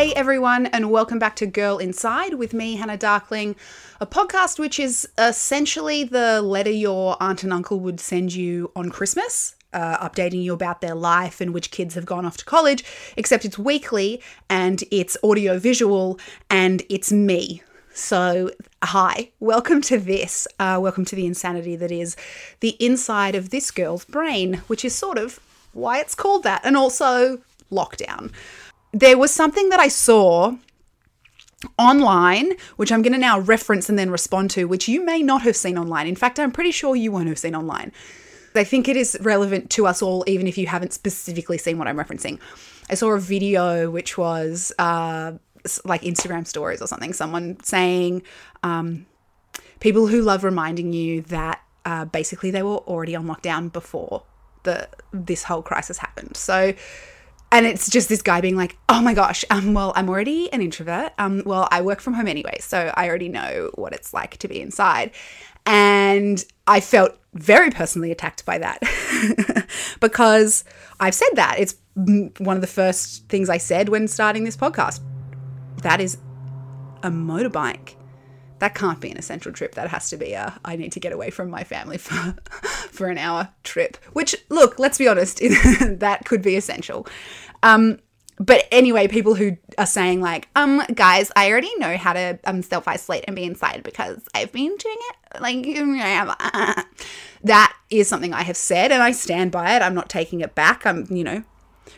Hey everyone, and welcome back to Girl Inside with me, Hannah Darkling, a podcast which is essentially the letter your aunt and uncle would send you on Christmas, uh, updating you about their life and which kids have gone off to college, except it's weekly and it's audio visual and it's me. So, hi, welcome to this. Uh, welcome to the insanity that is the inside of this girl's brain, which is sort of why it's called that, and also lockdown there was something that I saw online, which I'm going to now reference and then respond to, which you may not have seen online. In fact, I'm pretty sure you won't have seen online. I think it is relevant to us all, even if you haven't specifically seen what I'm referencing. I saw a video which was uh, like Instagram stories or something, someone saying um, people who love reminding you that uh, basically they were already on lockdown before the this whole crisis happened. So and it's just this guy being like, "Oh my gosh, um, well, I'm already an introvert. Um, well, I work from home anyway, so I already know what it's like to be inside." And I felt very personally attacked by that because I've said that. It's one of the first things I said when starting this podcast. That is a motorbike. That can't be an essential trip. That has to be a I need to get away from my family for for an hour trip. Which look, let's be honest, that could be essential. Um, but anyway, people who are saying like, um, guys, I already know how to um self isolate and be inside because I've been doing it. Like, that is something I have said, and I stand by it. I'm not taking it back. I'm, you know,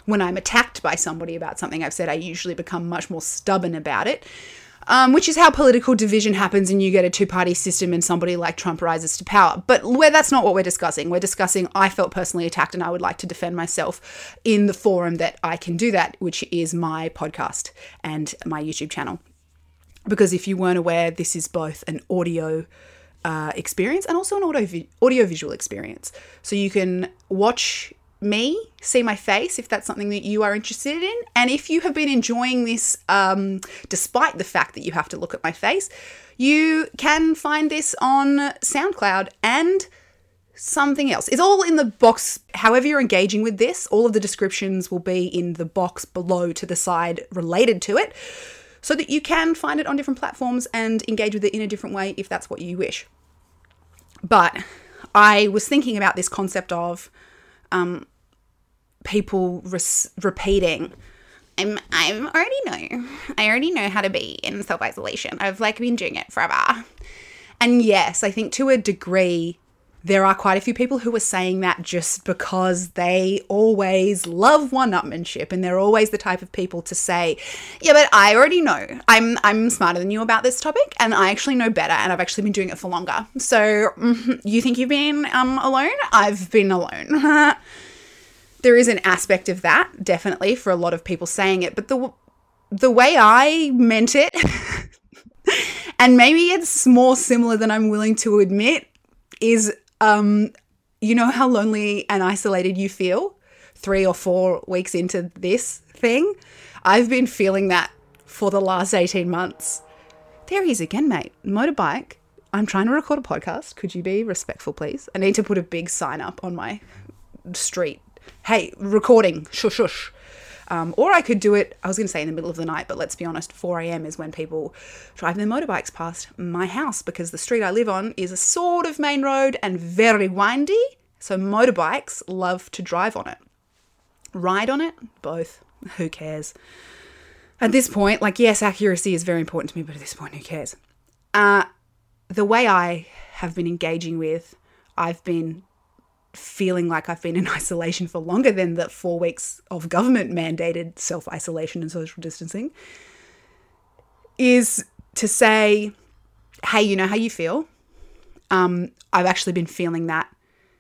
when I'm attacked by somebody about something I've said, I usually become much more stubborn about it um, which is how political division happens and you get a two party system and somebody like Trump rises to power. But where that's not what we're discussing. We're discussing I felt personally attacked and I would like to defend myself in the forum that I can do that, which is my podcast and my YouTube channel. Because if you weren't aware, this is both an audio uh, experience and also an audio audio visual experience. So you can watch me, see my face if that's something that you are interested in. And if you have been enjoying this, um, despite the fact that you have to look at my face, you can find this on SoundCloud and something else. It's all in the box. However, you're engaging with this, all of the descriptions will be in the box below to the side related to it so that you can find it on different platforms and engage with it in a different way if that's what you wish. But I was thinking about this concept of um, people repeating I'm I'm already know. I already know how to be in self isolation. I've like been doing it forever. And yes, I think to a degree there are quite a few people who are saying that just because they always love one-upmanship and they're always the type of people to say, "Yeah, but I already know. I'm I'm smarter than you about this topic and I actually know better and I've actually been doing it for longer." So, mm, you think you've been um alone? I've been alone. there is an aspect of that definitely for a lot of people saying it, but the the way I meant it, and maybe it's more similar than I'm willing to admit, is um, you know how lonely and isolated you feel three or four weeks into this thing. I've been feeling that for the last 18 months. There he is again, mate. Motorbike. I'm trying to record a podcast. Could you be respectful, please? I need to put a big sign up on my street hey, recording, shush, shush. Um, or I could do it, I was going to say in the middle of the night, but let's be honest, 4 a.m. is when people drive their motorbikes past my house because the street I live on is a sort of main road and very windy. So motorbikes love to drive on it. Ride on it? Both. Who cares? At this point, like, yes, accuracy is very important to me, but at this point, who cares? Uh, the way I have been engaging with, I've been feeling like I've been in isolation for longer than the four weeks of government mandated self isolation and social distancing is to say, hey, you know how you feel? Um, I've actually been feeling that.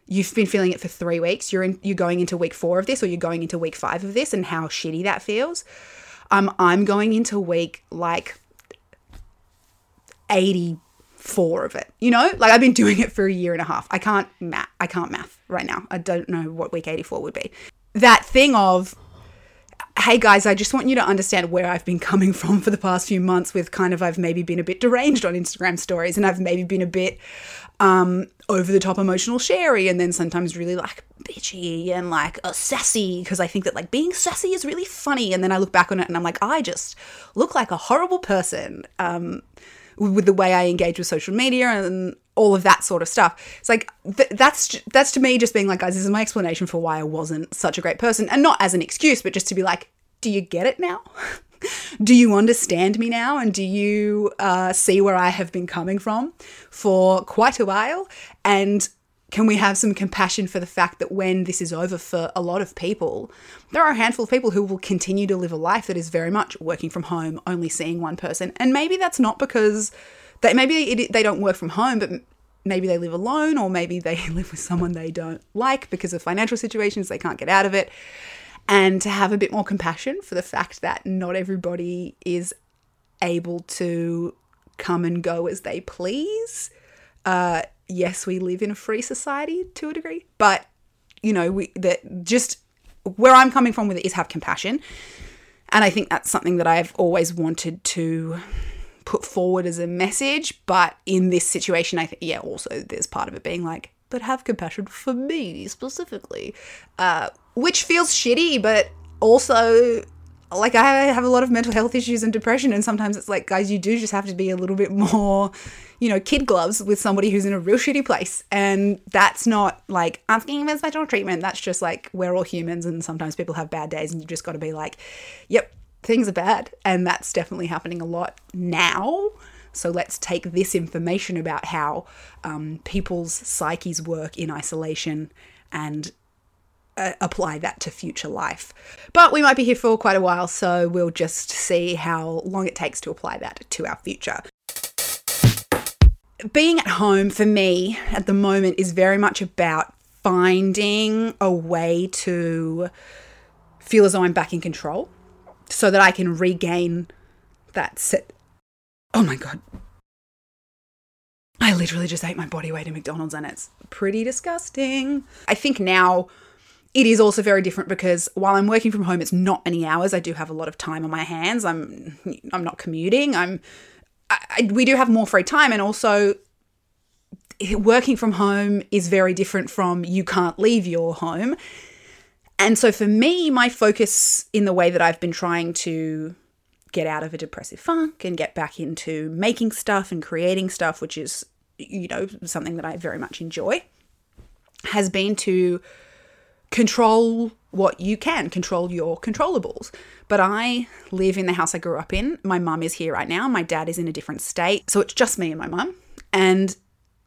You've been feeling it for three weeks. You're in, you're going into week four of this, or you're going into week five of this, and how shitty that feels. Um, I'm going into week like eighty four of it. You know, like I've been doing it for a year and a half. I can't math. I can't math right now. I don't know what week 84 would be. That thing of hey guys, I just want you to understand where I've been coming from for the past few months with kind of I've maybe been a bit deranged on Instagram stories and I've maybe been a bit um, over the top emotional sherry and then sometimes really like bitchy and like a sassy because I think that like being sassy is really funny and then I look back on it and I'm like I just look like a horrible person um, with the way I engage with social media and all of that sort of stuff. It's like th- that's that's to me just being like guys this is my explanation for why I wasn't such a great person and not as an excuse but just to be like do you get it now? do you understand me now? And do you uh, see where I have been coming from for quite a while? And can we have some compassion for the fact that when this is over for a lot of people, there are a handful of people who will continue to live a life that is very much working from home, only seeing one person. And maybe that's not because they maybe it, they don't work from home, but maybe they live alone or maybe they live with someone they don't like because of financial situations, they can't get out of it and to have a bit more compassion for the fact that not everybody is able to come and go as they please. Uh, yes, we live in a free society to a degree, but you know, we that just where I'm coming from with it is have compassion, and I think that's something that I've always wanted to put forward as a message. But in this situation, I think yeah, also there's part of it being like, but have compassion for me specifically, uh, which feels shitty, but also like I have a lot of mental health issues and depression, and sometimes it's like, guys, you do just have to be a little bit more, you know, kid gloves with somebody who's in a real shitty place, and that's not like asking for special treatment. That's just like we're all humans, and sometimes people have bad days, and you just got to be like, yep, things are bad, and that's definitely happening a lot now. So let's take this information about how um, people's psyches work in isolation and uh, apply that to future life. But we might be here for quite a while, so we'll just see how long it takes to apply that to our future. Being at home for me at the moment is very much about finding a way to feel as though I'm back in control so that I can regain that set Oh my God. I literally just ate my body weight in McDonald's and it's pretty disgusting. I think now it is also very different because while I'm working from home, it's not many hours. I do have a lot of time on my hands. I'm I'm not commuting. I'm I, we do have more free time, and also working from home is very different from you can't leave your home. And so for me, my focus in the way that I've been trying to get out of a depressive funk and get back into making stuff and creating stuff, which is, you know, something that I very much enjoy, has been to control what you can, control your controllables. But I live in the house I grew up in. My mum is here right now. My dad is in a different state. So it's just me and my mum. And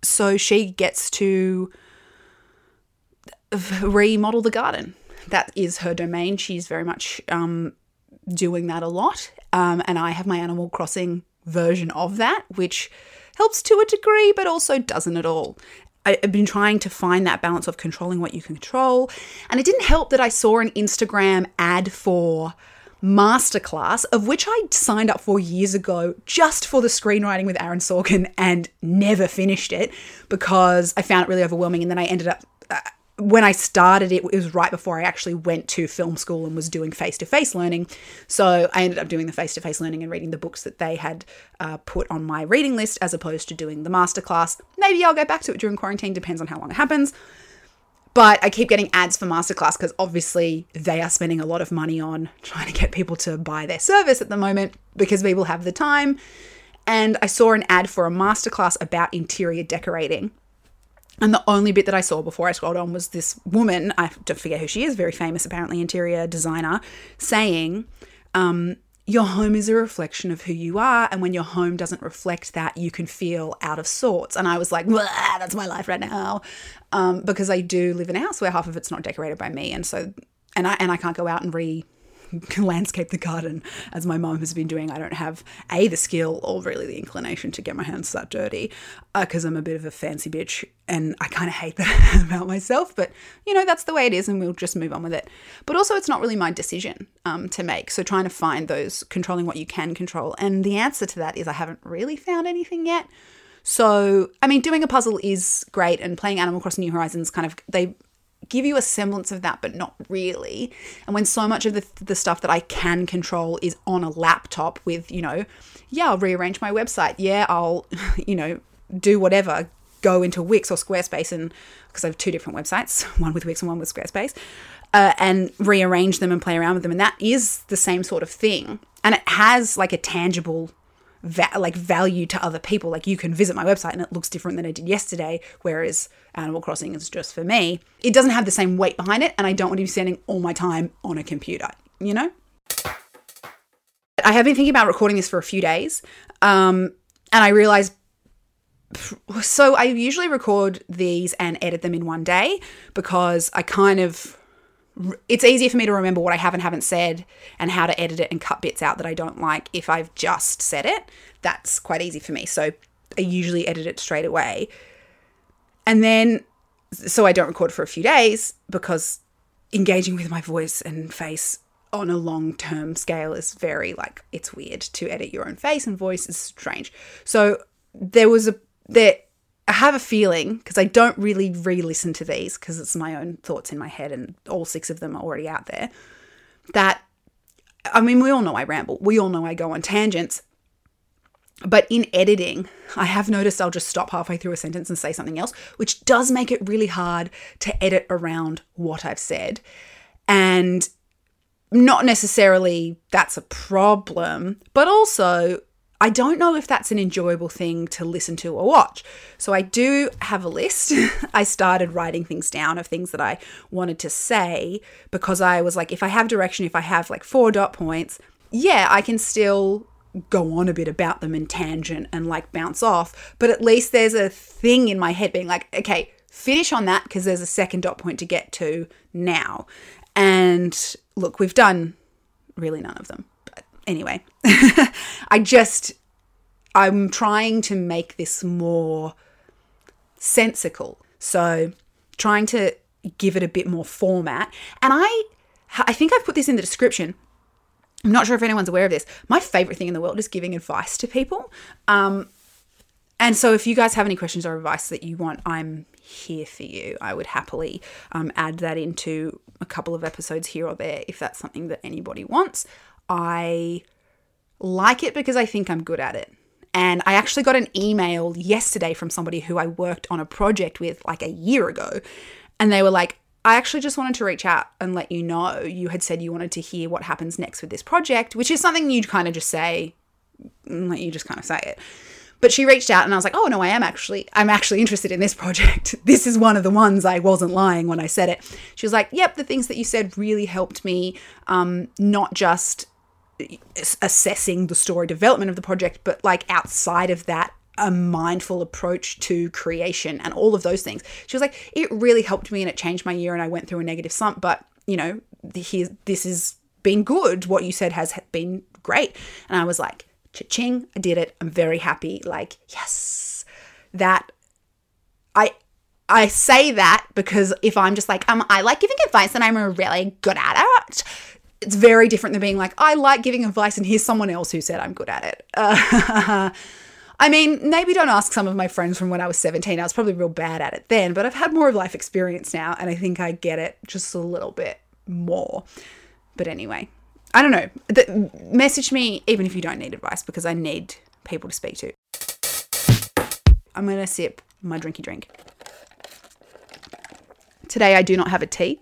so she gets to remodel the garden. That is her domain. She's very much um, doing that a lot. Um, and I have my Animal Crossing version of that, which helps to a degree, but also doesn't at all. I've been trying to find that balance of controlling what you can control. And it didn't help that I saw an Instagram ad for masterclass, of which I signed up for years ago just for the screenwriting with Aaron Sorkin and never finished it because I found it really overwhelming. And then I ended up uh, when I started it, it was right before I actually went to film school and was doing face to face learning. So I ended up doing the face to face learning and reading the books that they had uh, put on my reading list as opposed to doing the masterclass. Maybe I'll go back to it during quarantine, depends on how long it happens. But I keep getting ads for masterclass because obviously they are spending a lot of money on trying to get people to buy their service at the moment because people have the time. And I saw an ad for a masterclass about interior decorating and the only bit that I saw before I scrolled on was this woman, I don't forget who she is, very famous, apparently, interior designer, saying, um, Your home is a reflection of who you are. And when your home doesn't reflect that, you can feel out of sorts. And I was like, That's my life right now. Um, because I do live in a house where half of it's not decorated by me. And so, and I, and I can't go out and re landscape the garden as my mom has been doing. I don't have a the skill or really the inclination to get my hands that dirty because uh, I'm a bit of a fancy bitch and I kind of hate that about myself. But you know that's the way it is, and we'll just move on with it. But also, it's not really my decision um, to make. So trying to find those controlling what you can control, and the answer to that is I haven't really found anything yet. So I mean, doing a puzzle is great, and playing Animal Crossing New Horizons kind of they give you a semblance of that, but not really. And when so much of the, the stuff that I can control is on a laptop with, you know, yeah, I'll rearrange my website. Yeah, I'll, you know, do whatever, go into Wix or Squarespace, and because I have two different websites, one with Wix and one with Squarespace, uh, and rearrange them and play around with them. And that is the same sort of thing. And it has like a tangible va- like value to other people. Like you can visit my website and it looks different than it did yesterday, whereas Animal Crossing is just for me. It doesn't have the same weight behind it, and I don't want to be spending all my time on a computer, you know? I have been thinking about recording this for a few days, um, and I realized. So I usually record these and edit them in one day because I kind of it's easier for me to remember what I have and haven't said and how to edit it and cut bits out that I don't like if I've just said it. That's quite easy for me. So I usually edit it straight away. And then, so I don't record for a few days because engaging with my voice and face on a long term scale is very like, it's weird to edit your own face and voice is strange. So there was a, there, I have a feeling because I don't really re listen to these because it's my own thoughts in my head and all six of them are already out there. That, I mean, we all know I ramble, we all know I go on tangents. But in editing, I have noticed I'll just stop halfway through a sentence and say something else, which does make it really hard to edit around what I've said. And not necessarily that's a problem, but also I don't know if that's an enjoyable thing to listen to or watch. So I do have a list. I started writing things down of things that I wanted to say because I was like, if I have direction, if I have like four dot points, yeah, I can still go on a bit about them in tangent and like bounce off. But at least there's a thing in my head being like, okay, finish on that because there's a second dot point to get to now. And look, we've done really none of them anyway, I just, I'm trying to make this more sensical. So, trying to give it a bit more format. And I, I think I've put this in the description. I'm not sure if anyone's aware of this. My favorite thing in the world is giving advice to people. Um, and so, if you guys have any questions or advice that you want, I'm here for you. I would happily um, add that into a couple of episodes here or there if that's something that anybody wants. I like it because I think I'm good at it. And I actually got an email yesterday from somebody who I worked on a project with like a year ago. And they were like, I actually just wanted to reach out and let you know you had said you wanted to hear what happens next with this project, which is something you'd kind of just say, like you just kind of say it. But she reached out and I was like, oh no, I am actually, I'm actually interested in this project. this is one of the ones I wasn't lying when I said it. She was like, yep, the things that you said really helped me, um, not just assessing the story development of the project, but like outside of that, a mindful approach to creation and all of those things. She was like, it really helped me and it changed my year and I went through a negative slump, but you know, this has been good. What you said has been great. And I was like, cha-ching, I did it. I'm very happy. Like, yes, that I, I say that because if I'm just like, um, I like giving advice and I'm really good at it, it's very different than being like, I like giving advice and here's someone else who said I'm good at it. Uh, I mean, maybe don't ask some of my friends from when I was 17. I was probably real bad at it then, but I've had more of life experience now and I think I get it just a little bit more. But anyway, I don't know. The, message me even if you don't need advice because I need people to speak to. I'm going to sip my drinky drink. Today I do not have a tea.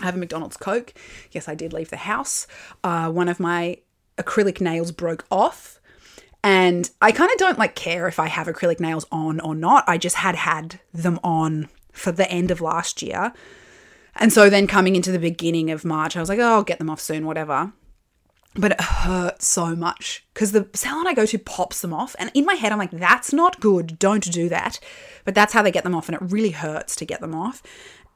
I have a McDonald's Coke. Yes, I did leave the house. Uh, one of my acrylic nails broke off. And I kind of don't like care if I have acrylic nails on or not. I just had had them on for the end of last year. And so then coming into the beginning of March, I was like, oh, I'll get them off soon, whatever. But it hurt so much because the salon I go to pops them off. And in my head, I'm like, that's not good. Don't do that. But that's how they get them off. And it really hurts to get them off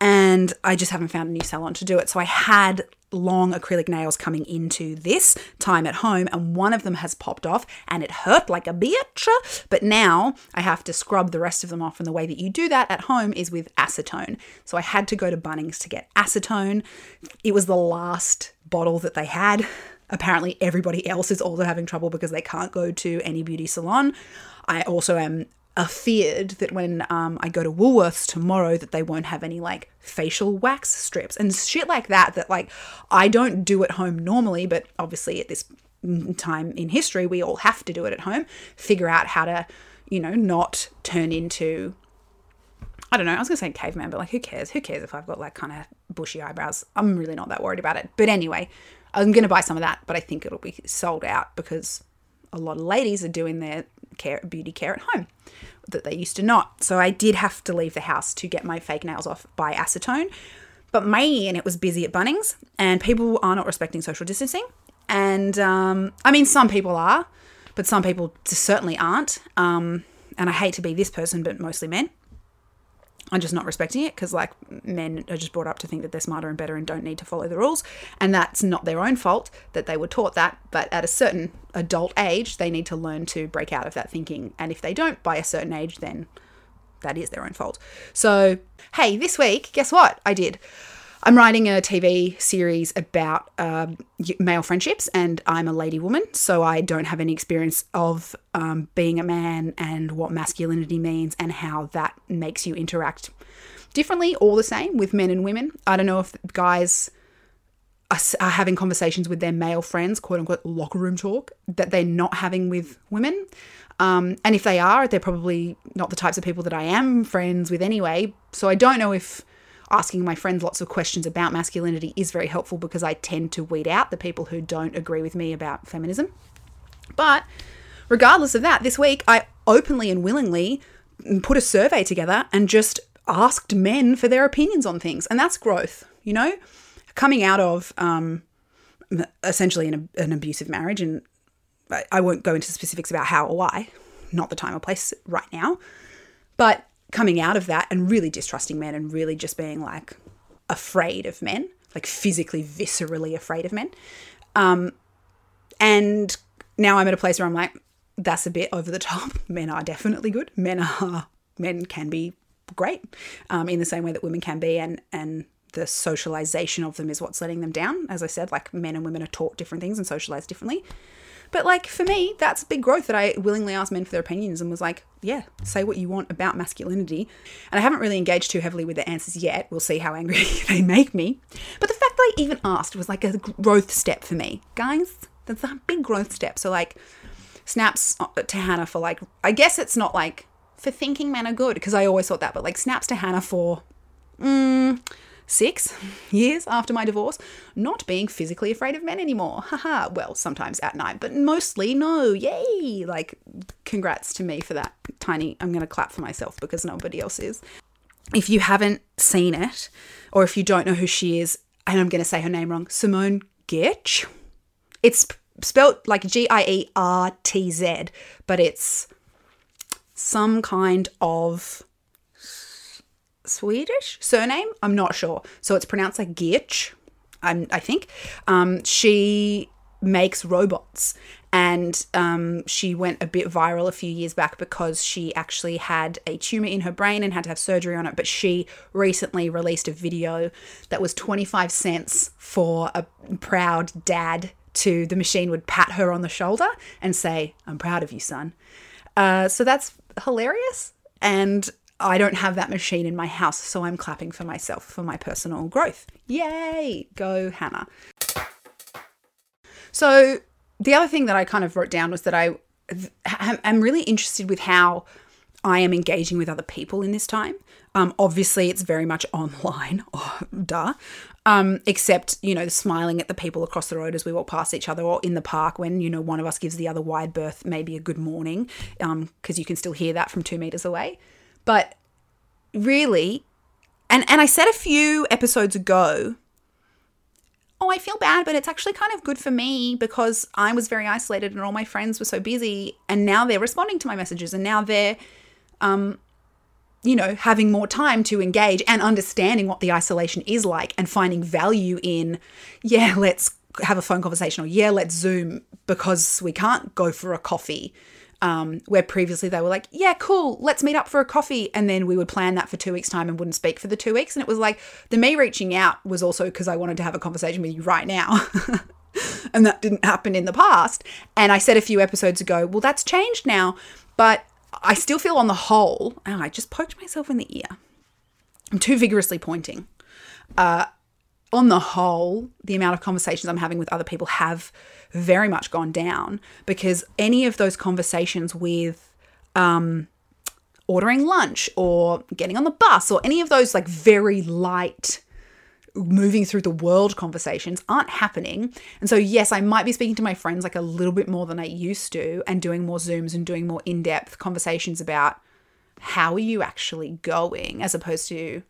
and I just haven't found a new salon to do it. So I had long acrylic nails coming into this time at home, and one of them has popped off and it hurt like a bitch. But now I have to scrub the rest of them off, and the way that you do that at home is with acetone. So I had to go to Bunnings to get acetone. It was the last bottle that they had. Apparently, everybody else is also having trouble because they can't go to any beauty salon. I also am are feared that when um, I go to Woolworths tomorrow that they won't have any like facial wax strips and shit like that that like I don't do at home normally but obviously at this time in history we all have to do it at home figure out how to you know not turn into I don't know I was gonna say caveman but like who cares? Who cares if I've got like kind of bushy eyebrows? I'm really not that worried about it. But anyway I'm gonna buy some of that but I think it'll be sold out because a lot of ladies are doing their care beauty care at home that they used to not. So I did have to leave the house to get my fake nails off by acetone. But May and it was busy at Bunnings, and people are not respecting social distancing. And um, I mean, some people are, but some people certainly aren't. Um, and I hate to be this person, but mostly men. I'm just not respecting it because, like, men are just brought up to think that they're smarter and better and don't need to follow the rules. And that's not their own fault that they were taught that. But at a certain adult age, they need to learn to break out of that thinking. And if they don't by a certain age, then that is their own fault. So, hey, this week, guess what? I did. I'm writing a TV series about um, male friendships, and I'm a lady woman, so I don't have any experience of um, being a man and what masculinity means and how that makes you interact differently or the same with men and women. I don't know if guys are, are having conversations with their male friends, quote unquote, locker room talk, that they're not having with women. Um, and if they are, they're probably not the types of people that I am friends with anyway. So I don't know if asking my friends lots of questions about masculinity is very helpful because I tend to weed out the people who don't agree with me about feminism. But regardless of that, this week I openly and willingly put a survey together and just asked men for their opinions on things. And that's growth, you know? Coming out of um, essentially an, an abusive marriage, and I won't go into specifics about how or why, not the time or place right now. But coming out of that and really distrusting men and really just being like afraid of men, like physically, viscerally afraid of men. Um, and now I'm at a place where I'm like, that's a bit over the top. Men are definitely good. Men are men can be great um, in the same way that women can be, and and the socialization of them is what's letting them down. As I said, like men and women are taught different things and socialized differently. But like for me, that's big growth that I willingly asked men for their opinions and was like, yeah, say what you want about masculinity. And I haven't really engaged too heavily with the answers yet. We'll see how angry they make me. But the fact that I even asked was like a growth step for me. Guys, that's a big growth step. So like snaps uh, to Hannah for like I guess it's not like for thinking men are good because I always thought that, but like snaps to Hannah for mm, six years after my divorce, not being physically afraid of men anymore. Haha. well, sometimes at night, but mostly no. Yay! Like, congrats to me for that tiny. I'm going to clap for myself because nobody else is. If you haven't seen it, or if you don't know who she is, and I'm going to say her name wrong, Simone Giertz. It's spelled like G I E R T Z, but it's some kind of Swedish surname. I'm not sure. So it's pronounced like Gierch, I'm, I think. Um, she makes robots and um, she went a bit viral a few years back because she actually had a tumor in her brain and had to have surgery on it. But she recently released a video that was 25 cents for a proud dad to the machine would pat her on the shoulder and say, I'm proud of you, son. Uh, so that's hilarious. And I don't have that machine in my house, so I'm clapping for myself for my personal growth. Yay! Go, Hannah. So, the other thing that I kind of wrote down was that I am really interested with how I am engaging with other people in this time. Um, obviously, it's very much online, duh. Um, except, you know, smiling at the people across the road as we walk past each other or in the park when, you know, one of us gives the other wide berth, maybe a good morning, because um, you can still hear that from two meters away. But really, and, and I said a few episodes ago, oh, I feel bad, but it's actually kind of good for me because I was very isolated and all my friends were so busy. And now they're responding to my messages and now they're, um, you know, having more time to engage and understanding what the isolation is like and finding value in, yeah, let's have a phone conversation or yeah, let's Zoom because we can't go for a coffee um, where previously they were like, yeah, cool, let's meet up for a coffee. And then we would plan that for two weeks' time and wouldn't speak for the two weeks. And it was like, the me reaching out was also because I wanted to have a conversation with you right now. and that didn't happen in the past. And I said a few episodes ago, well, that's changed now. But I still feel on the whole, oh, I just poked myself in the ear. I'm too vigorously pointing. Uh, on the whole, the amount of conversations I'm having with other people have very much gone down because any of those conversations with um, ordering lunch or getting on the bus or any of those like very light moving through the world conversations aren't happening. And so, yes, I might be speaking to my friends like a little bit more than I used to and doing more Zooms and doing more in depth conversations about how are you actually going as opposed to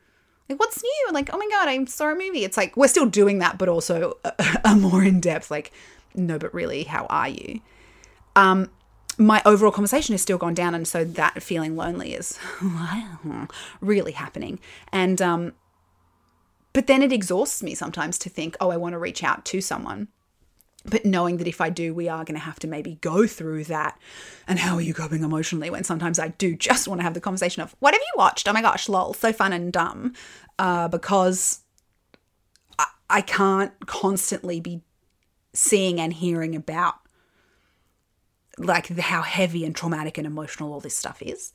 like what's new? Like oh my god i saw a movie. It's like we're still doing that but also a, a more in-depth like no but really how are you? Um my overall conversation has still gone down and so that feeling lonely is really happening. And um but then it exhausts me sometimes to think oh i want to reach out to someone but knowing that if I do, we are going to have to maybe go through that. And how are you coping emotionally when sometimes I do just want to have the conversation of, what have you watched? Oh my gosh, lol, so fun and dumb. Uh, because I, I can't constantly be seeing and hearing about like how heavy and traumatic and emotional all this stuff is.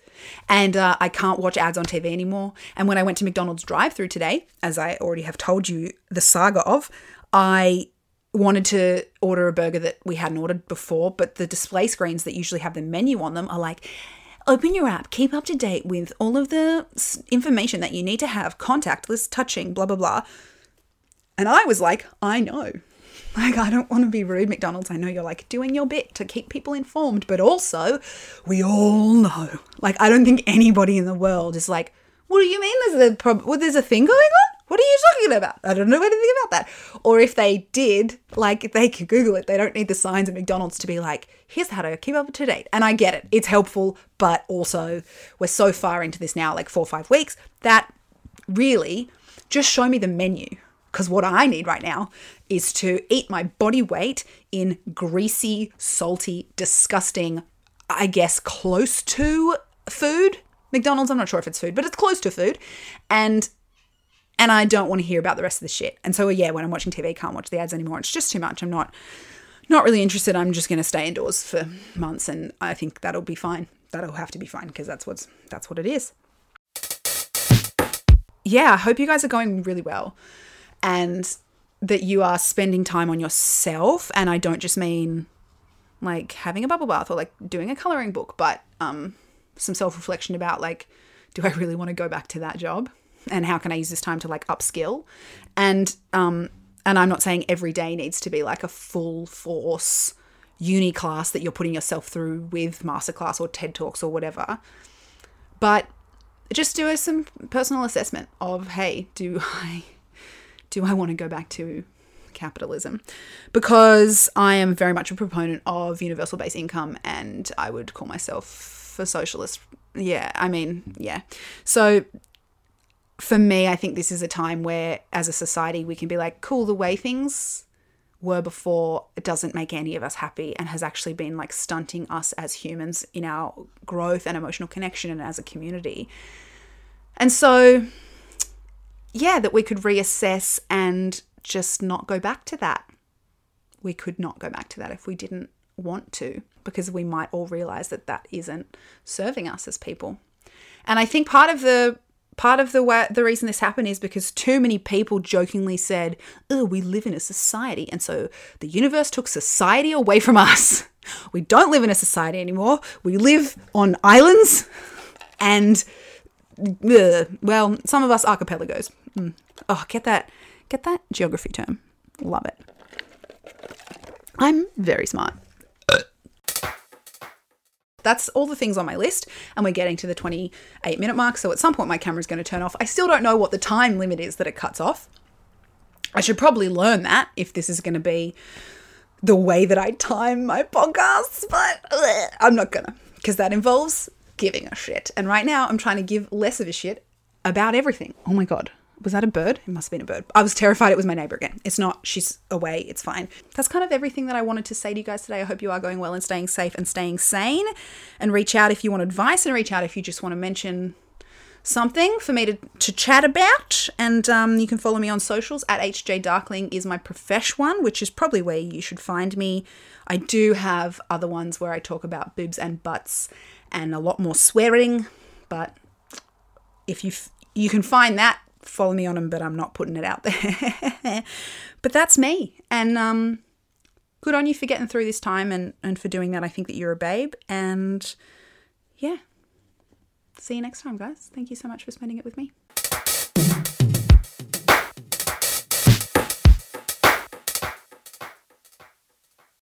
And uh, I can't watch ads on TV anymore. And when I went to McDonald's drive through today, as I already have told you the saga of, I wanted to order a burger that we hadn't ordered before, but the display screens that usually have the menu on them are like, open your app, keep up to date with all of the information that you need to have, contactless, touching, blah, blah, blah. And I was like, I know. Like, I don't want to be rude, McDonald's. I know you're like doing your bit to keep people informed, but also, we all know. Like, I don't think anybody in the world is like, what do you mean there's a problem? Well, there's a thing going on? What are you talking about? I don't know anything about that. Or if they did, like they could Google it. They don't need the signs at McDonald's to be like, here's how to keep up to date. And I get it. It's helpful, but also we're so far into this now, like four or five weeks, that really just show me the menu. Because what I need right now is to eat my body weight in greasy, salty, disgusting, I guess close to food. McDonald's, I'm not sure if it's food, but it's close to food. And and I don't want to hear about the rest of the shit. And so yeah, when I'm watching TV, I can't watch the ads anymore. It's just too much. I'm not not really interested. I'm just going to stay indoors for months, and I think that'll be fine. That'll have to be fine because that's what's that's what it is. Yeah, I hope you guys are going really well, and that you are spending time on yourself. And I don't just mean like having a bubble bath or like doing a coloring book, but um, some self reflection about like, do I really want to go back to that job? And how can I use this time to like upskill? And um and I'm not saying every day needs to be like a full force uni class that you're putting yourself through with masterclass or TED Talks or whatever. But just do some personal assessment of hey, do I do I want to go back to capitalism? Because I am very much a proponent of universal base income and I would call myself a socialist. Yeah, I mean, yeah. So for me, I think this is a time where, as a society, we can be like, cool, the way things were before it doesn't make any of us happy and has actually been like stunting us as humans in our growth and emotional connection and as a community. And so, yeah, that we could reassess and just not go back to that. We could not go back to that if we didn't want to, because we might all realize that that isn't serving us as people. And I think part of the part of the way, the reason this happened is because too many people jokingly said, "Oh, we live in a society," and so the universe took society away from us. We don't live in a society anymore. We live on islands, and uh, well, some of us archipelagos. Mm. Oh, get that, get that geography term. Love it. I'm very smart that's all the things on my list. And we're getting to the 28 minute mark. So at some point, my camera's going to turn off. I still don't know what the time limit is that it cuts off. I should probably learn that if this is going to be the way that I time my podcasts, but I'm not gonna because that involves giving a shit. And right now, I'm trying to give less of a shit about everything. Oh my god was that a bird? It must have been a bird. I was terrified it was my neighbor again. It's not. She's away. It's fine. That's kind of everything that I wanted to say to you guys today. I hope you are going well and staying safe and staying sane. And reach out if you want advice and reach out if you just want to mention something for me to, to chat about. And um, you can follow me on socials at HJ Darkling is my profesh one, which is probably where you should find me. I do have other ones where I talk about boobs and butts and a lot more swearing. But if you f- you can find that, follow me on them, but I'm not putting it out there. but that's me, and um, good on you for getting through this time and and for doing that. I think that you're a babe, and yeah. See you next time, guys. Thank you so much for spending it with me.